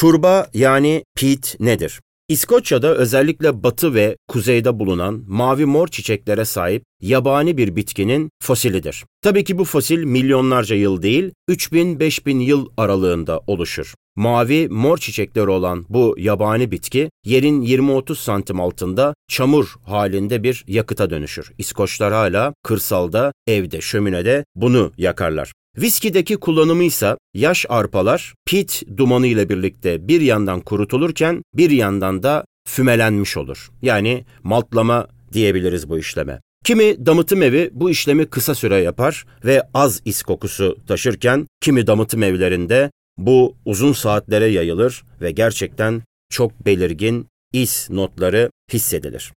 Turba yani peat nedir? İskoçya'da özellikle batı ve kuzeyde bulunan mavi mor çiçeklere sahip yabani bir bitkinin fosilidir. Tabii ki bu fosil milyonlarca yıl değil, 3000-5000 yıl aralığında oluşur. Mavi mor çiçekleri olan bu yabani bitki yerin 20-30 santim altında çamur halinde bir yakıta dönüşür. İskoçlar hala kırsalda, evde, şöminede bunu yakarlar. Viskideki kullanımı ise yaş arpalar pit dumanı ile birlikte bir yandan kurutulurken bir yandan da fümelenmiş olur. Yani maltlama diyebiliriz bu işleme. Kimi damıtım evi bu işlemi kısa süre yapar ve az is kokusu taşırken kimi damıtım evlerinde bu uzun saatlere yayılır ve gerçekten çok belirgin is notları hissedilir.